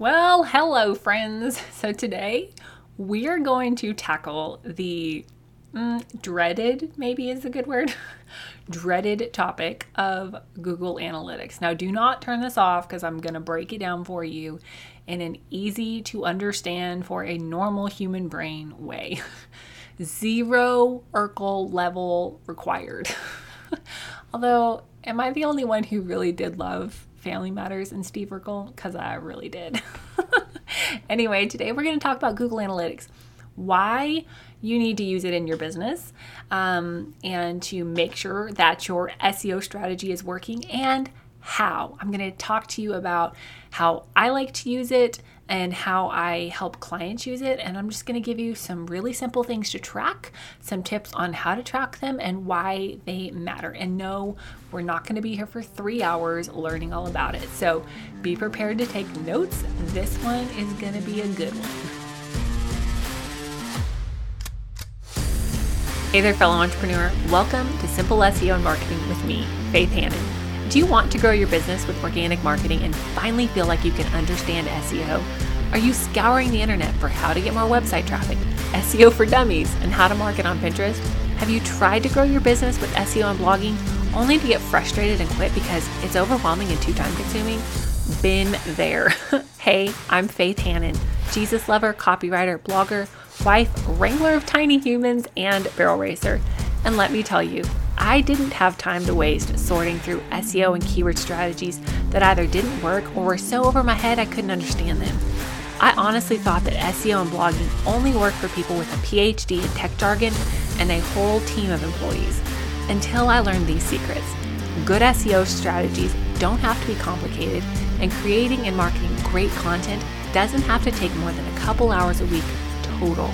Well, hello, friends. So, today we are going to tackle the mm, dreaded, maybe is a good word, dreaded topic of Google Analytics. Now, do not turn this off because I'm going to break it down for you in an easy to understand for a normal human brain way. Zero Urkel level required. Although, am I the only one who really did love Family Matters and Steve Urkel? Because I really did. anyway, today we're going to talk about Google Analytics. Why you need to use it in your business um, and to make sure that your SEO strategy is working and how. I'm going to talk to you about how I like to use it and how I help clients use it. And I'm just going to give you some really simple things to track, some tips on how to track them and why they matter. And no, we're not going to be here for three hours learning all about it. So be prepared to take notes. This one is going to be a good one. Hey there, fellow entrepreneur. Welcome to Simple SEO and Marketing with me, Faith Hanan. Do you want to grow your business with organic marketing and finally feel like you can understand SEO? Are you scouring the internet for how to get more website traffic, SEO for dummies, and how to market on Pinterest? Have you tried to grow your business with SEO and blogging only to get frustrated and quit because it's overwhelming and too time consuming? Been there. hey, I'm Faith Hanan, Jesus lover, copywriter, blogger, wife, wrangler of tiny humans, and barrel racer. And let me tell you, I didn't have time to waste sorting through SEO and keyword strategies that either didn't work or were so over my head I couldn't understand them. I honestly thought that SEO and blogging only worked for people with a PhD in tech jargon and a whole team of employees until I learned these secrets. Good SEO strategies don't have to be complicated, and creating and marketing great content doesn't have to take more than a couple hours a week total.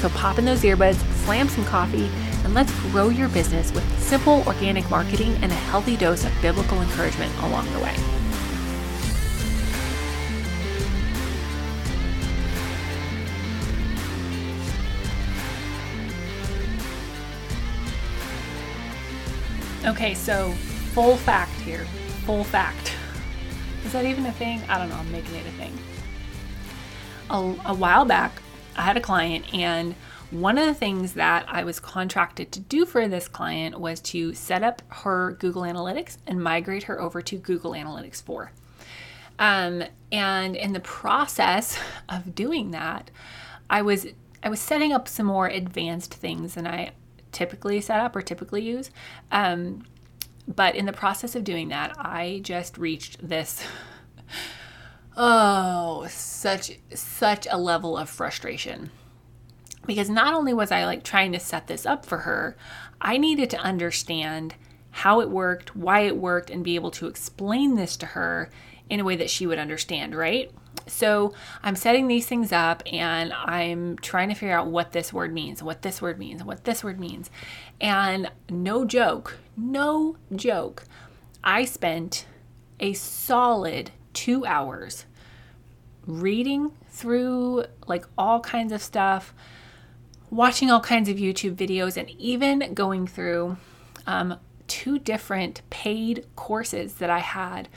So pop in those earbuds, slam some coffee, and let's grow your business with simple organic marketing and a healthy dose of biblical encouragement along the way. Okay, so full fact here. Full fact. Is that even a thing? I don't know. I'm making it a thing. A, a while back, I had a client and one of the things that I was contracted to do for this client was to set up her Google Analytics and migrate her over to Google Analytics 4. Um, and in the process of doing that, I was I was setting up some more advanced things than I typically set up or typically use. Um, but in the process of doing that, I just reached this oh such such a level of frustration because not only was I like trying to set this up for her, I needed to understand how it worked, why it worked, and be able to explain this to her in a way that she would understand, right? So I'm setting these things up and I'm trying to figure out what this word means, what this word means, what this word means. And no joke, no joke, I spent a solid two hours reading through like all kinds of stuff watching all kinds of YouTube videos, and even going through um, two different paid courses that I had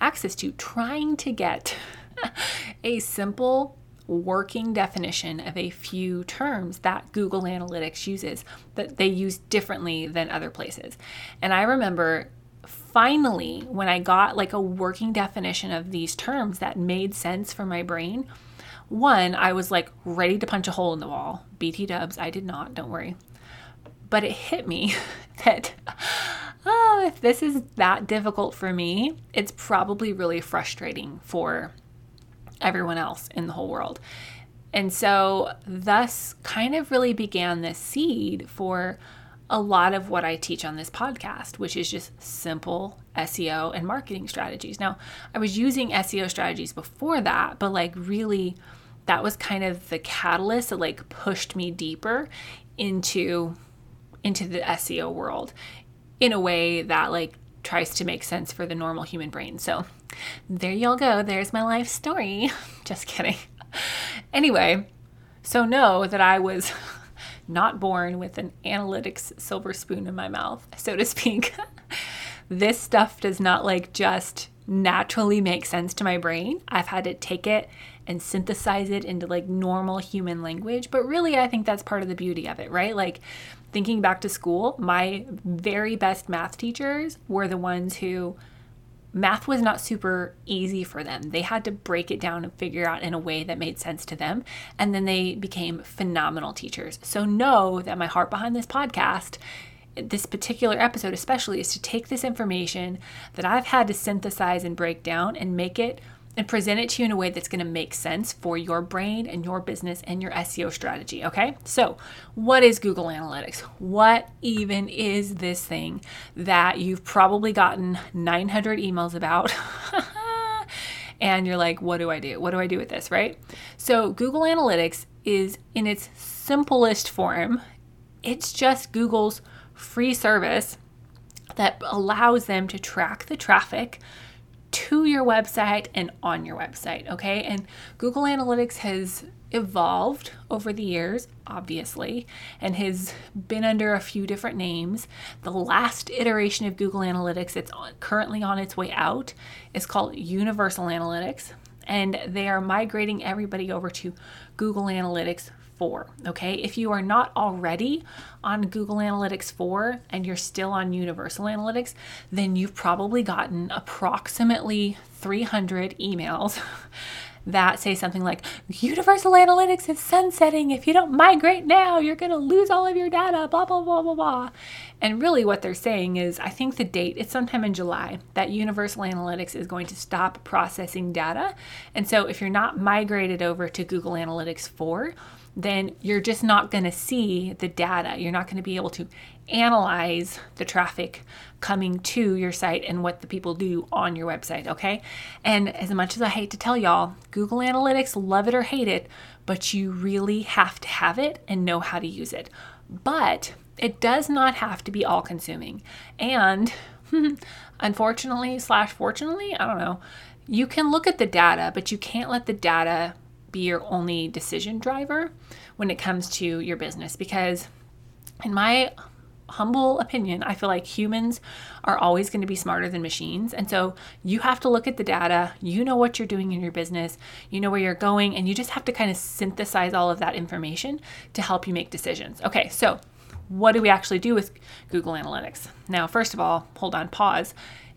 access to, trying to get a simple working definition of a few terms that Google Analytics uses that they use differently than other places. And I remember finally when I got like a working definition of these terms that made sense for my brain, one, I was like ready to punch a hole in the wall. BT dubs, I did not, don't worry. But it hit me that, oh, if this is that difficult for me, it's probably really frustrating for everyone else in the whole world. And so, thus, kind of really began this seed for a lot of what I teach on this podcast, which is just simple SEO and marketing strategies. Now, I was using SEO strategies before that, but like really that was kind of the catalyst that like pushed me deeper into into the SEO world in a way that like tries to make sense for the normal human brain. So there y'all go. There's my life story. Just kidding. Anyway, so know that I was not born with an analytics silver spoon in my mouth, so to speak. this stuff does not like just naturally make sense to my brain. I've had to take it and synthesize it into like normal human language. But really, I think that's part of the beauty of it, right? Like thinking back to school, my very best math teachers were the ones who math was not super easy for them. They had to break it down and figure out in a way that made sense to them. And then they became phenomenal teachers. So know that my heart behind this podcast this particular episode especially is to take this information that I've had to synthesize and break down and make it and present it to you in a way that's going to make sense for your brain and your business and your SEO strategy. Okay, so what is Google Analytics? What even is this thing that you've probably gotten 900 emails about? and you're like, what do I do? What do I do with this, right? So, Google Analytics is in its simplest form, it's just Google's free service that allows them to track the traffic to your website and on your website. Okay. And Google Analytics has evolved over the years, obviously, and has been under a few different names. The last iteration of Google Analytics that's currently on its way out is called Universal Analytics. And they are migrating everybody over to Google Analytics 4. Okay, if you are not already on Google Analytics 4 and you're still on Universal Analytics, then you've probably gotten approximately 300 emails that say something like Universal Analytics is sunsetting. If you don't migrate now, you're going to lose all of your data, blah, blah, blah, blah, blah. And really, what they're saying is I think the date, it's sometime in July, that Universal Analytics is going to stop processing data. And so if you're not migrated over to Google Analytics 4, then you're just not going to see the data. You're not going to be able to analyze the traffic coming to your site and what the people do on your website, okay? And as much as I hate to tell y'all, Google Analytics, love it or hate it, but you really have to have it and know how to use it. But it does not have to be all consuming. And unfortunately, slash fortunately, I don't know, you can look at the data, but you can't let the data be your only decision driver when it comes to your business because in my humble opinion, I feel like humans are always going to be smarter than machines. And so you have to look at the data, you know what you're doing in your business, you know where you're going, and you just have to kind of synthesize all of that information to help you make decisions. Okay, so what do we actually do with Google Analytics? Now, first of all, hold on, pause.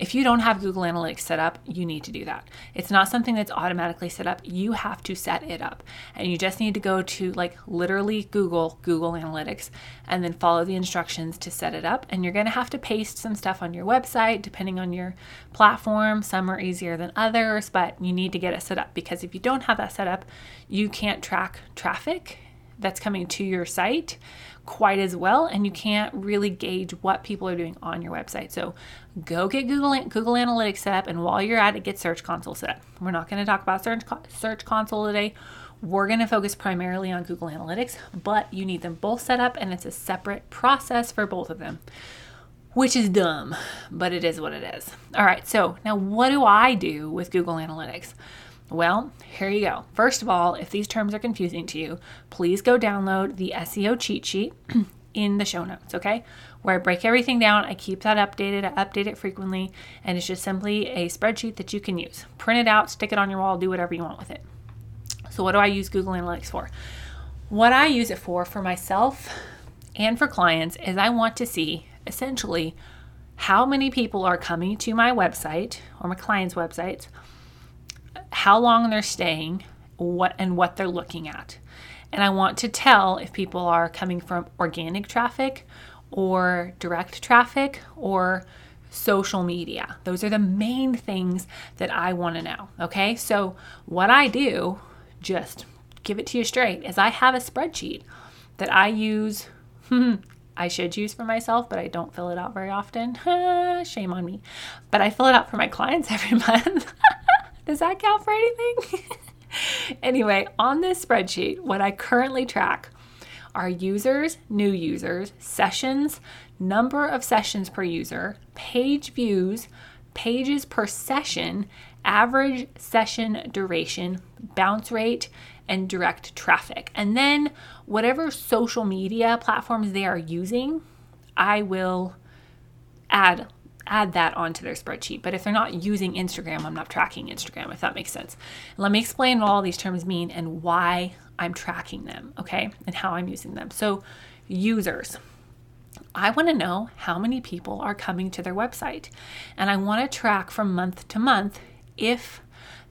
If you don't have Google Analytics set up, you need to do that. It's not something that's automatically set up. You have to set it up. And you just need to go to like literally Google Google Analytics and then follow the instructions to set it up. And you're going to have to paste some stuff on your website depending on your platform. Some are easier than others, but you need to get it set up because if you don't have that set up, you can't track traffic that's coming to your site quite as well and you can't really gauge what people are doing on your website. So go get Google Google Analytics set up and while you're at it get Search Console set up. We're not going to talk about Search Search Console today. We're going to focus primarily on Google Analytics, but you need them both set up and it's a separate process for both of them. Which is dumb, but it is what it is. All right, so now what do I do with Google Analytics? Well, here you go. First of all, if these terms are confusing to you, please go download the SEO cheat sheet in the show notes, okay? Where I break everything down, I keep that updated, I update it frequently, and it's just simply a spreadsheet that you can use. Print it out, stick it on your wall, do whatever you want with it. So, what do I use Google Analytics for? What I use it for, for myself and for clients, is I want to see essentially how many people are coming to my website or my clients' websites how long they're staying, what and what they're looking at. And I want to tell if people are coming from organic traffic or direct traffic or social media. Those are the main things that I want to know. Okay. So, what I do, just give it to you straight, is I have a spreadsheet that I use. I should use for myself, but I don't fill it out very often. Shame on me. But I fill it out for my clients every month. Does that count for anything? anyway, on this spreadsheet, what I currently track are users, new users, sessions, number of sessions per user, page views, pages per session, average session duration, bounce rate, and direct traffic. And then whatever social media platforms they are using, I will add add that onto their spreadsheet. But if they're not using Instagram, I'm not tracking Instagram, if that makes sense. let me explain what all these terms mean and why I'm tracking them, okay, and how I'm using them. So, users. I want to know how many people are coming to their website. And I want to track from month to month if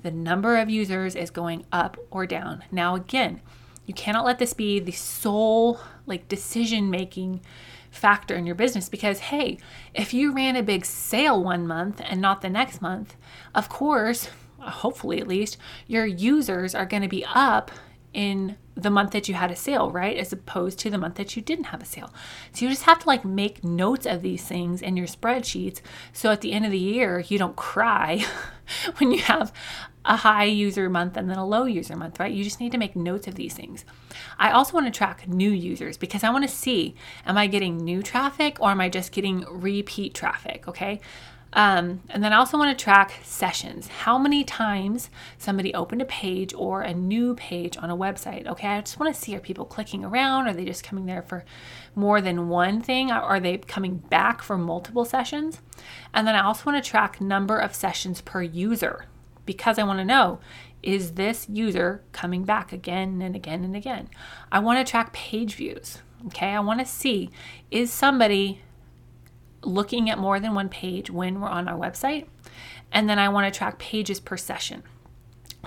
the number of users is going up or down. Now, again, you cannot let this be the sole like decision making factor in your business because hey, if you ran a big sale one month and not the next month, of course, hopefully at least, your users are going to be up in the month that you had a sale, right? As opposed to the month that you didn't have a sale. So you just have to like make notes of these things in your spreadsheets so at the end of the year you don't cry when you have a high user month and then a low user month, right? You just need to make notes of these things. I also want to track new users because I want to see am I getting new traffic or am I just getting repeat traffic, okay? Um, and then I also want to track sessions. How many times somebody opened a page or a new page on a website. Okay, I just want to see are people clicking around? Are they just coming there for more than one thing? Are they coming back for multiple sessions? And then I also want to track number of sessions per user because I want to know is this user coming back again and again and again? I want to track page views. Okay, I want to see is somebody looking at more than one page when we're on our website. And then I want to track pages per session.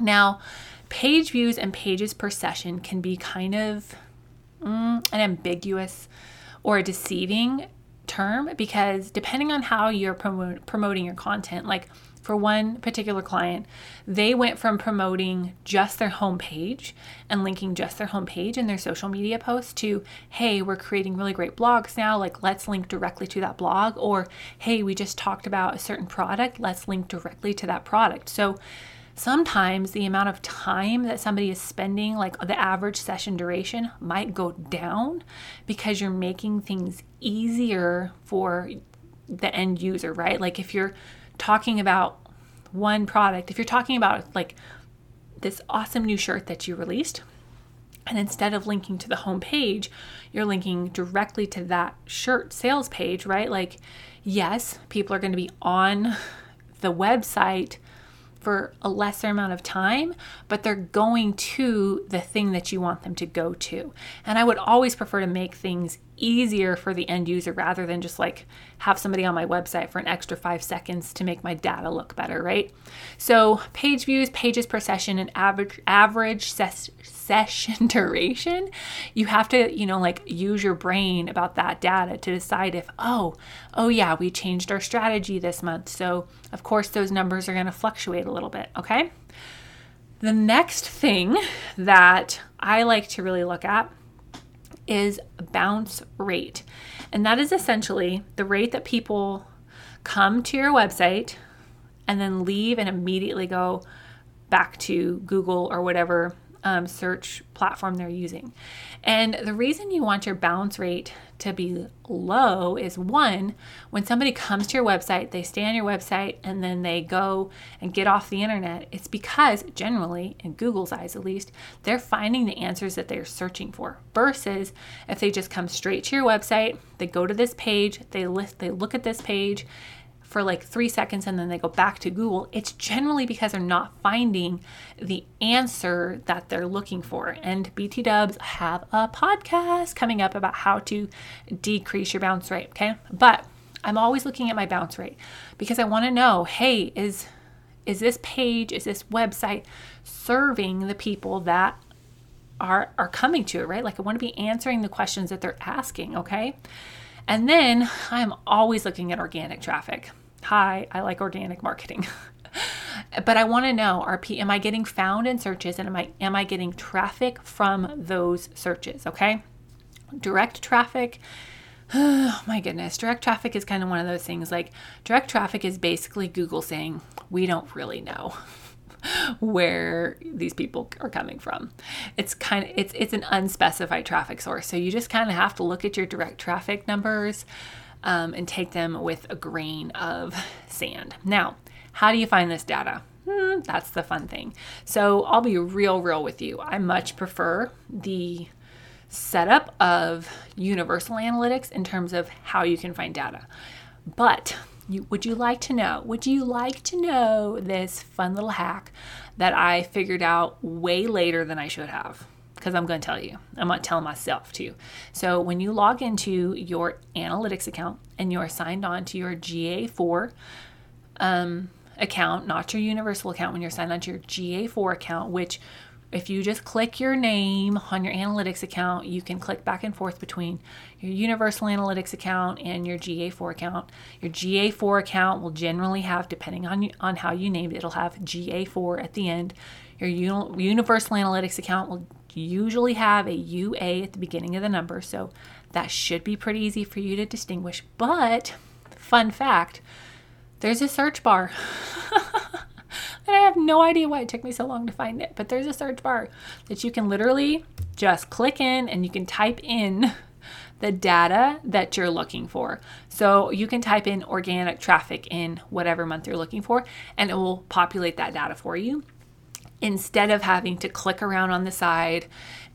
Now, page views and pages per session can be kind of mm, an ambiguous or a deceiving term because depending on how you're promote, promoting your content, like for one particular client, they went from promoting just their homepage and linking just their homepage in their social media posts to, hey, we're creating really great blogs now, like let's link directly to that blog, or hey, we just talked about a certain product, let's link directly to that product. So sometimes the amount of time that somebody is spending, like the average session duration, might go down because you're making things easier for the end user, right? Like if you're talking about one product, if you're talking about like this awesome new shirt that you released, and instead of linking to the home page, you're linking directly to that shirt sales page, right? Like, yes, people are going to be on the website for a lesser amount of time, but they're going to the thing that you want them to go to. And I would always prefer to make things easier for the end user rather than just like have somebody on my website for an extra five seconds to make my data look better, right? So page views, pages per session, and average average ses- session duration, you have to, you know, like use your brain about that data to decide if, oh, oh yeah, we changed our strategy this month. So of course those numbers are going to fluctuate a little bit, okay? The next thing that I like to really look at is bounce rate. And that is essentially the rate that people come to your website and then leave and immediately go back to Google or whatever um, search platform they're using. And the reason you want your bounce rate to be low is one, when somebody comes to your website, they stay on your website and then they go and get off the internet, it's because generally, in Google's eyes at least, they're finding the answers that they're searching for. Versus if they just come straight to your website, they go to this page, they list, they look at this page, for like three seconds and then they go back to Google, it's generally because they're not finding the answer that they're looking for. And BT Dubs have a podcast coming up about how to decrease your bounce rate. Okay. But I'm always looking at my bounce rate because I want to know hey, is is this page, is this website serving the people that are are coming to it, right? Like I want to be answering the questions that they're asking, okay? And then I'm always looking at organic traffic hi, I like organic marketing. but I want to know are am I getting found in searches and am I am I getting traffic from those searches, okay? Direct traffic Oh my goodness, direct traffic is kind of one of those things like direct traffic is basically Google saying, "We don't really know." where these people are coming from. It's kind of it's it's an unspecified traffic source. So you just kind of have to look at your direct traffic numbers um, and take them with a grain of sand. Now, how do you find this data? Hmm, that's the fun thing. So I'll be real, real with you. I much prefer the setup of universal analytics in terms of how you can find data. But You, would you like to know? Would you like to know this fun little hack that I figured out way later than I should have? Because I'm going to tell you. I'm going to tell myself too. So, when you log into your analytics account and you're signed on to your GA4 um, account, not your universal account, when you're signed on to your GA4 account, which if you just click your name on your analytics account, you can click back and forth between your Universal Analytics account and your GA4 account. Your GA4 account will generally have, depending on, on how you named it, it'll have GA4 at the end. Your Universal Analytics account will usually have a UA at the beginning of the number, so that should be pretty easy for you to distinguish. But, fun fact, there's a search bar. And I have no idea why it took me so long to find it, but there's a search bar that you can literally just click in and you can type in the data that you're looking for. So you can type in organic traffic in whatever month you're looking for, and it will populate that data for you instead of having to click around on the side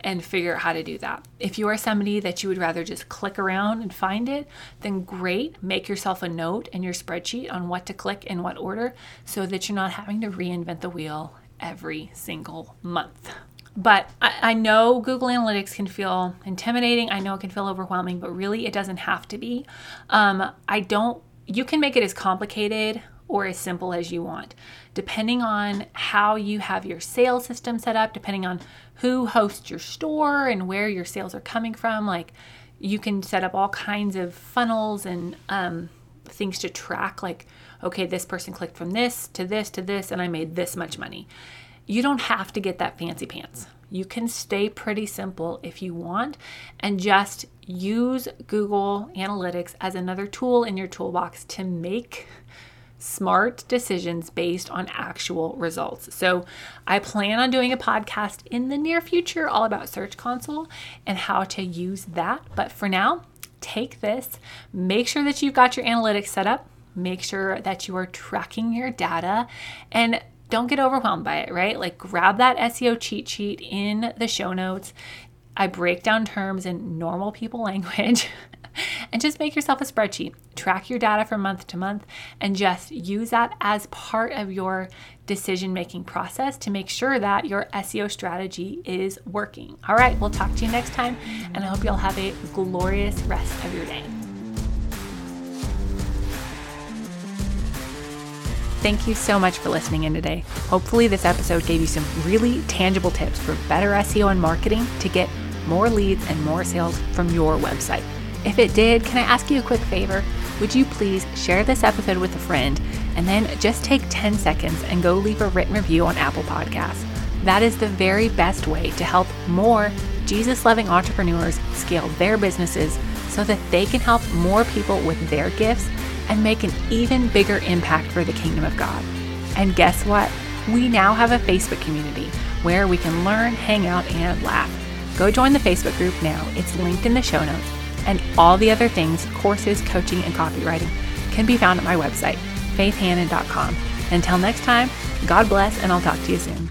and figure out how to do that. If you are somebody that you would rather just click around and find it, then great. Make yourself a note in your spreadsheet on what to click in what order so that you're not having to reinvent the wheel every single month. But I, I, know Google Analytics can feel intimidating. I know it can feel overwhelming, but really it doesn't have to be. Um, I don't, you can make it as complicated or as simple as you want. Depending on how you have your sales system set up, depending on who hosts your store and where your sales are coming from, like you can set up all kinds of funnels and um, things to track, like, okay, this person clicked from this to this to this, and I made this much money. You don't have to get that fancy pants. You can stay pretty simple if you want and just use Google Analytics as another tool in your toolbox to make smart decisions based on actual results. So, I plan on doing a podcast in the near future all about Search Console and how to use that. But for now, take this, make sure that you've got your analytics set up, make sure that you are tracking your data, and don't get overwhelmed by it, right? Like, grab that SEO cheat sheet in the show notes. I break down terms in normal people language and just make yourself a spreadsheet. Track your data from month to month and just use that as part of your decision making process to make sure that your SEO strategy is working. All right, we'll talk to you next time, and I hope you'll have a glorious rest of your day. Thank you so much for listening in today. Hopefully, this episode gave you some really tangible tips for better SEO and marketing to get more leads and more sales from your website. If it did, can I ask you a quick favor? Would you please share this episode with a friend and then just take 10 seconds and go leave a written review on Apple Podcasts? That is the very best way to help more Jesus loving entrepreneurs scale their businesses so that they can help more people with their gifts and make an even bigger impact for the kingdom of God. And guess what? We now have a Facebook community where we can learn, hang out, and laugh. Go join the Facebook group now. It's linked in the show notes and all the other things, courses, coaching, and copywriting, can be found at my website, faithhanan.com. Until next time, God bless, and I'll talk to you soon.